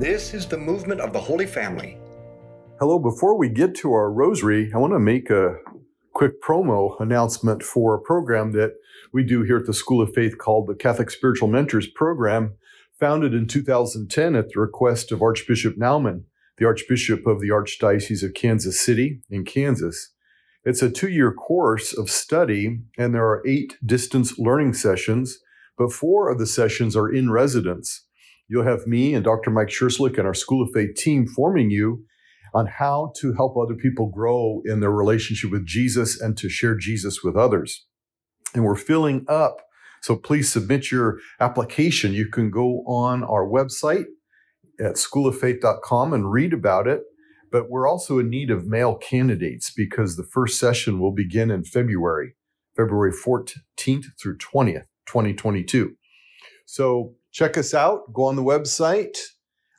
This is the movement of the Holy Family. Hello, before we get to our rosary, I want to make a quick promo announcement for a program that we do here at the School of Faith called the Catholic Spiritual Mentors Program, founded in 2010 at the request of Archbishop Naumann, the Archbishop of the Archdiocese of Kansas City in Kansas. It's a two year course of study, and there are eight distance learning sessions, but four of the sessions are in residence. You'll have me and Dr. Mike Scherschligt and our School of Faith team forming you on how to help other people grow in their relationship with Jesus and to share Jesus with others. And we're filling up. So please submit your application. You can go on our website at schooloffaith.com and read about it. But we're also in need of male candidates because the first session will begin in February, February 14th through 20th, 2022. So check us out. Go on the website,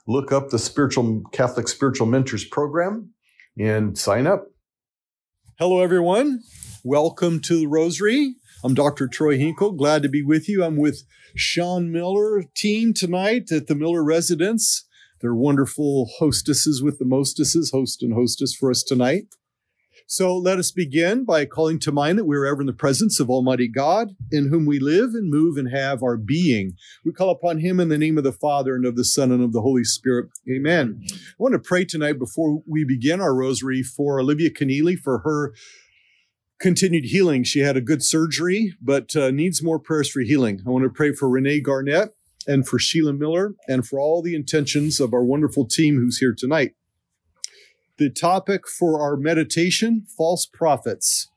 look up the Spiritual Catholic Spiritual Mentors Program, and sign up. Hello, everyone. Welcome to the Rosary. I'm Dr. Troy Hinkle. Glad to be with you. I'm with Sean Miller team tonight at the Miller Residence. They're wonderful hostesses with the mostesses, host and hostess for us tonight. So let us begin by calling to mind that we are ever in the presence of Almighty God, in whom we live and move and have our being. We call upon Him in the name of the Father and of the Son and of the Holy Spirit. Amen. I want to pray tonight before we begin our rosary for Olivia Keneally for her continued healing. She had a good surgery, but uh, needs more prayers for healing. I want to pray for Renee Garnett and for Sheila Miller and for all the intentions of our wonderful team who's here tonight. The topic for our meditation false prophets.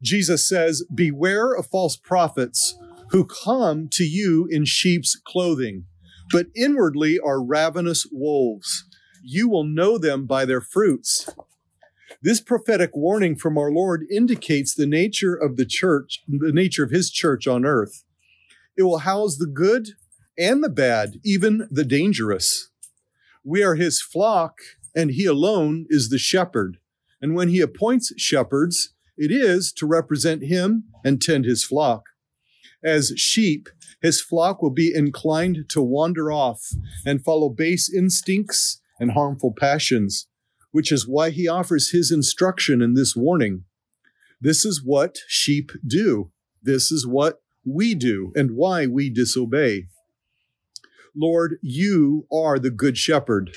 Jesus says, Beware of false prophets who come to you in sheep's clothing, but inwardly are ravenous wolves. You will know them by their fruits. This prophetic warning from our Lord indicates the nature of the church, the nature of his church on earth. It will house the good and the bad, even the dangerous. We are his flock, and he alone is the shepherd. And when he appoints shepherds, it is to represent him and tend his flock. As sheep, his flock will be inclined to wander off and follow base instincts and harmful passions, which is why he offers his instruction in this warning. This is what sheep do. This is what we do and why we disobey. Lord, you are the good shepherd.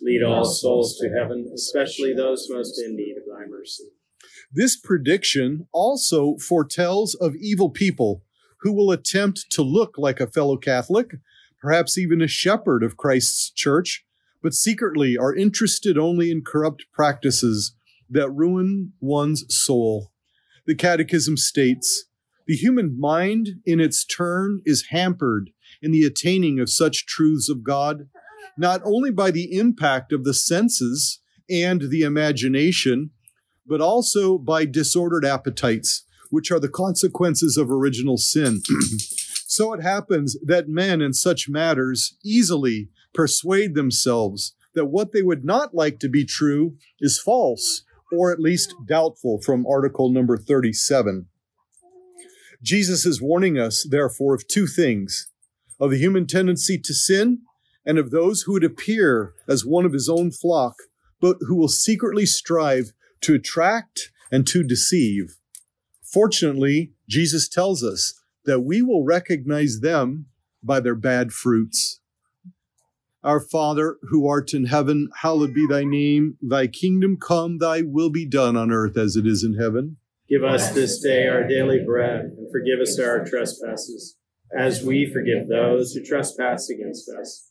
Lead all souls to heaven, especially those most in need of thy mercy. This prediction also foretells of evil people who will attempt to look like a fellow Catholic, perhaps even a shepherd of Christ's church, but secretly are interested only in corrupt practices that ruin one's soul. The Catechism states The human mind, in its turn, is hampered in the attaining of such truths of God, not only by the impact of the senses and the imagination, but also by disordered appetites, which are the consequences of original sin. so it happens that men in such matters easily persuade themselves that what they would not like to be true is false, or at least doubtful, from article number 37. Jesus is warning us, therefore, of two things of the human tendency to sin and of those who would appear as one of his own flock, but who will secretly strive to attract and to deceive. Fortunately, Jesus tells us that we will recognize them by their bad fruits. Our Father, who art in heaven, hallowed be thy name. Thy kingdom come, thy will be done on earth as it is in heaven. Give us this day our daily bread, and forgive us our trespasses, as we forgive those who trespass against us.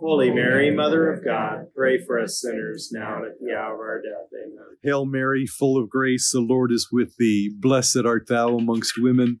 Holy Mary, Mother of God, pray for us sinners, now and at the hour of our death. Amen. Hail Mary, full of grace, the Lord is with thee. Blessed art thou amongst women,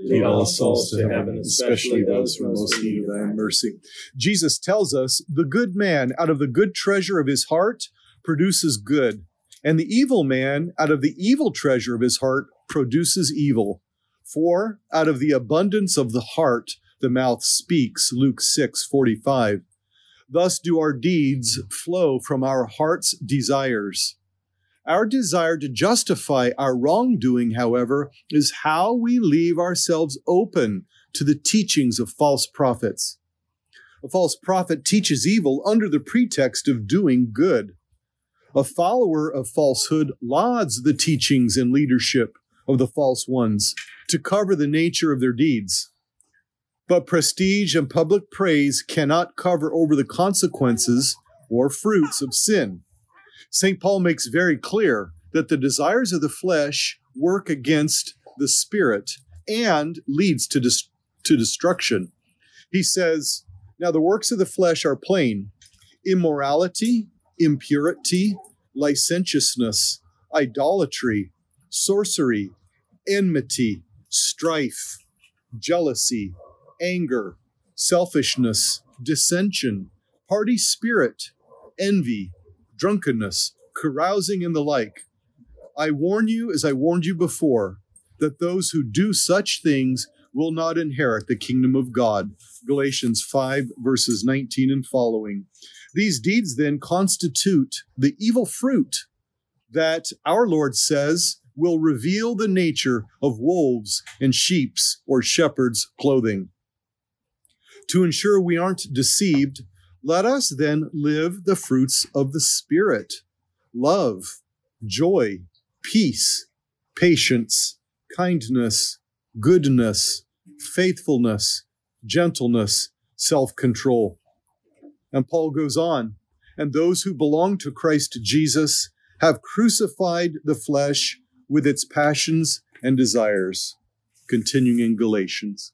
Lead all souls to heaven, especially those who most need of thy mercy. Jesus tells us the good man out of the good treasure of his heart produces good, and the evil man out of the evil treasure of his heart produces evil. For out of the abundance of the heart the mouth speaks, Luke 6 45. Thus do our deeds flow from our heart's desires. Our desire to justify our wrongdoing, however, is how we leave ourselves open to the teachings of false prophets. A false prophet teaches evil under the pretext of doing good. A follower of falsehood lauds the teachings and leadership of the false ones to cover the nature of their deeds. But prestige and public praise cannot cover over the consequences or fruits of sin. St. Paul makes very clear that the desires of the flesh work against the spirit and leads to, dis- to destruction. He says, Now the works of the flesh are plain immorality, impurity, licentiousness, idolatry, sorcery, enmity, strife, jealousy, anger, selfishness, dissension, party spirit, envy, drunkenness, carousing, and the like. I warn you, as I warned you before, that those who do such things will not inherit the kingdom of God. Galatians 5, verses 19 and following. These deeds then constitute the evil fruit that our Lord says will reveal the nature of wolves in sheep's or shepherd's clothing. To ensure we aren't deceived, let us then live the fruits of the Spirit love, joy, peace, patience, kindness, goodness, faithfulness, gentleness, self control. And Paul goes on, and those who belong to Christ Jesus have crucified the flesh with its passions and desires. Continuing in Galatians.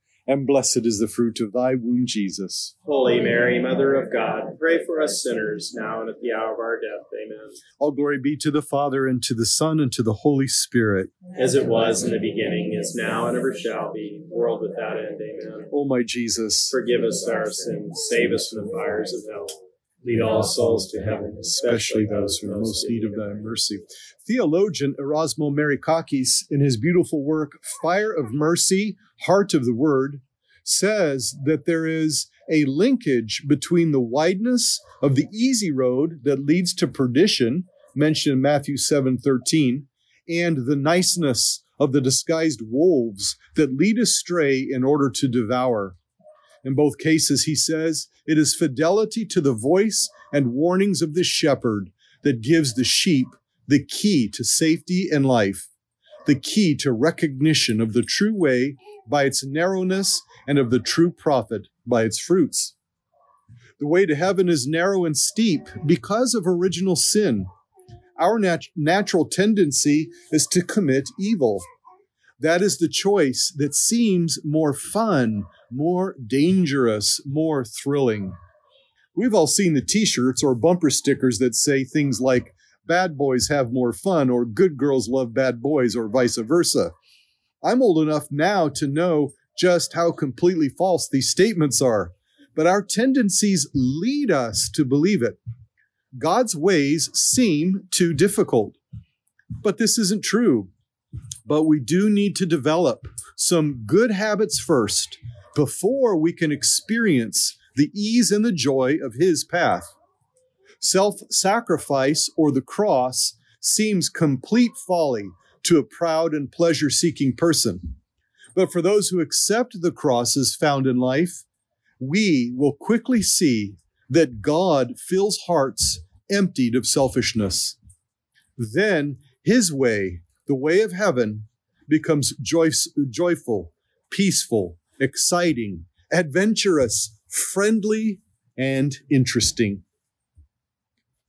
and blessed is the fruit of thy womb, Jesus. Holy Mary, Mother of God, pray for us sinners now and at the hour of our death. Amen. All glory be to the Father, and to the Son, and to the Holy Spirit. As it was in the beginning, is now, and ever shall be, world without end. Amen. O my Jesus, Forgive us our sins, save us from the fires of hell. Lead all souls to heaven, especially those who are in most need of thy mercy. Theologian Erasmo Merikakis, in his beautiful work, Fire of Mercy, Heart of the Word, says that there is a linkage between the wideness of the easy road that leads to perdition, mentioned in Matthew 7 13, and the niceness of the disguised wolves that lead astray in order to devour. In both cases, he says, it is fidelity to the voice and warnings of the shepherd that gives the sheep the key to safety and life, the key to recognition of the true way by its narrowness and of the true prophet by its fruits. The way to heaven is narrow and steep because of original sin. Our nat- natural tendency is to commit evil. That is the choice that seems more fun, more dangerous, more thrilling. We've all seen the t shirts or bumper stickers that say things like, bad boys have more fun, or good girls love bad boys, or vice versa. I'm old enough now to know just how completely false these statements are, but our tendencies lead us to believe it. God's ways seem too difficult. But this isn't true. But we do need to develop some good habits first before we can experience the ease and the joy of His path. Self sacrifice or the cross seems complete folly to a proud and pleasure seeking person. But for those who accept the crosses found in life, we will quickly see that God fills hearts emptied of selfishness. Then his way, the way of heaven, becomes joyful, peaceful, exciting, adventurous, friendly, and interesting.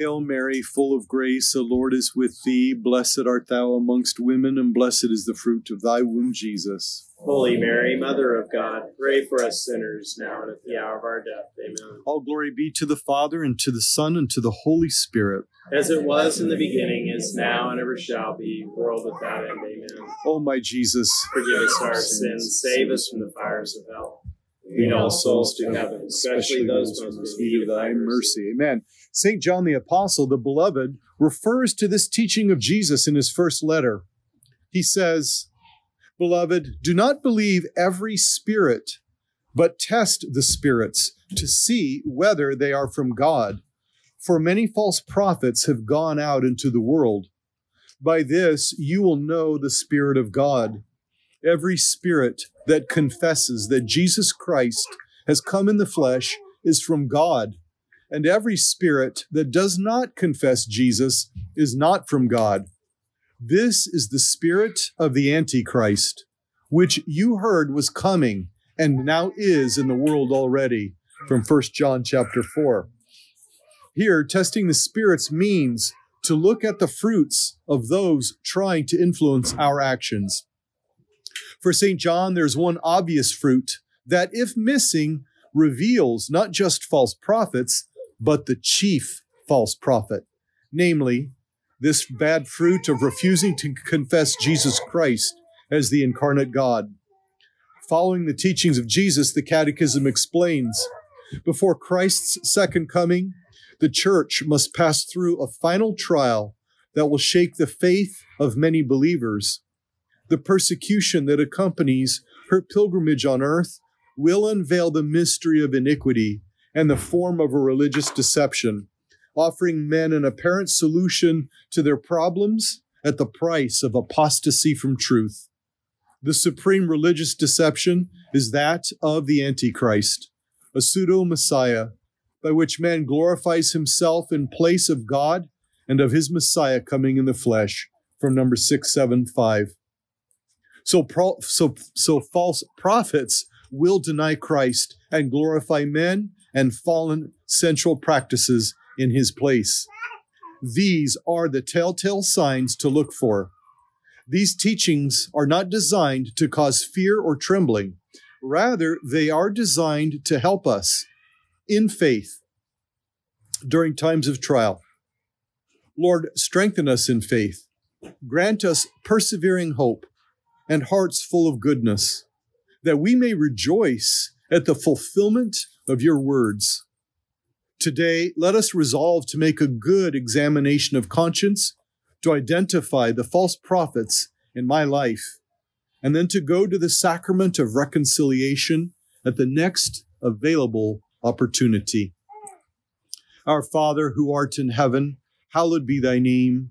Hail Mary, full of grace, the Lord is with thee. Blessed art thou amongst women, and blessed is the fruit of thy womb, Jesus. Holy Mary, Mother of God, pray for us sinners now and at the hour of our death. Amen. All glory be to the Father, and to the Son, and to the Holy Spirit. As it was in the beginning, is now, and ever shall be, world without end. Amen. O oh, my Jesus, forgive us our sins, save us from the fires of hell. Lead all souls to heaven, especially those most in need of thy mercy. Amen. St. John the Apostle, the beloved, refers to this teaching of Jesus in his first letter. He says, Beloved, do not believe every spirit, but test the spirits to see whether they are from God. For many false prophets have gone out into the world. By this you will know the Spirit of God. Every spirit that confesses that Jesus Christ has come in the flesh is from God and every spirit that does not confess Jesus is not from God. This is the spirit of the Antichrist, which you heard was coming and now is in the world already, from 1 John chapter 4. Here, testing the spirits means to look at the fruits of those trying to influence our actions. For St. John, there's one obvious fruit that, if missing, reveals not just false prophets, but the chief false prophet, namely, this bad fruit of refusing to confess Jesus Christ as the incarnate God. Following the teachings of Jesus, the Catechism explains before Christ's second coming, The church must pass through a final trial that will shake the faith of many believers. The persecution that accompanies her pilgrimage on earth will unveil the mystery of iniquity and the form of a religious deception, offering men an apparent solution to their problems at the price of apostasy from truth. The supreme religious deception is that of the Antichrist, a pseudo Messiah, by which man glorifies himself in place of God and of his Messiah coming in the flesh, from number 675. So, pro, so, so false prophets will deny Christ and glorify men and fallen sensual practices in his place. These are the telltale signs to look for. These teachings are not designed to cause fear or trembling. Rather, they are designed to help us in faith during times of trial. Lord, strengthen us in faith. Grant us persevering hope and hearts full of goodness, that we may rejoice at the fulfillment of your words. Today, let us resolve to make a good examination of conscience, to identify the false prophets in my life, and then to go to the sacrament of reconciliation at the next available opportunity. Our Father who art in heaven, hallowed be thy name.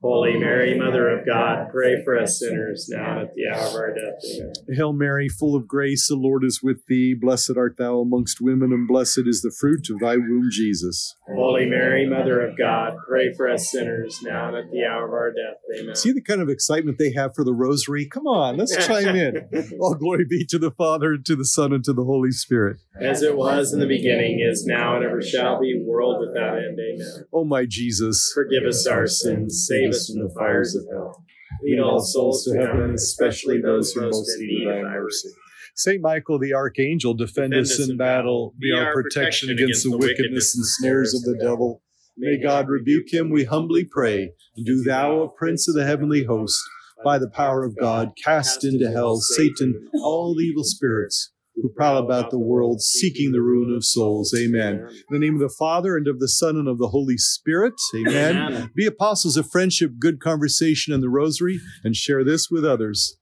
Holy Mary, Mother of God, pray for us sinners now at the hour of our death. Amen. Hail Mary, full of grace, the Lord is with thee. Blessed art thou amongst women, and blessed is the fruit of thy womb, Jesus. Holy Mary, Mother of God, pray for us sinners now and at the hour of our death. Amen. See the kind of excitement they have for the rosary? Come on, let's chime in. All glory be to the Father, and to the Son, and to the Holy Spirit. As it was in the beginning, is now, and ever shall be, world without end. Amen. Oh, my Jesus. Forgive us our sins, save us from the fires of hell. Lead all souls to heaven, especially those who most need thy mercy. Saint Michael the Archangel, defend, us in battle. Be our protection against the wickedness and snares of the devil. May God rebuke him, we humbly pray. And do thou, O Prince of the heavenly host, by the power of God, cast into hell Satan, all evil spirits who prowl about the world seeking the ruin of souls. Amen. In the name of the Father, and of the Son, and of the Holy Spirit. Amen. Amen. Be apostles of friendship, good conversation, and the rosary, and share this with others.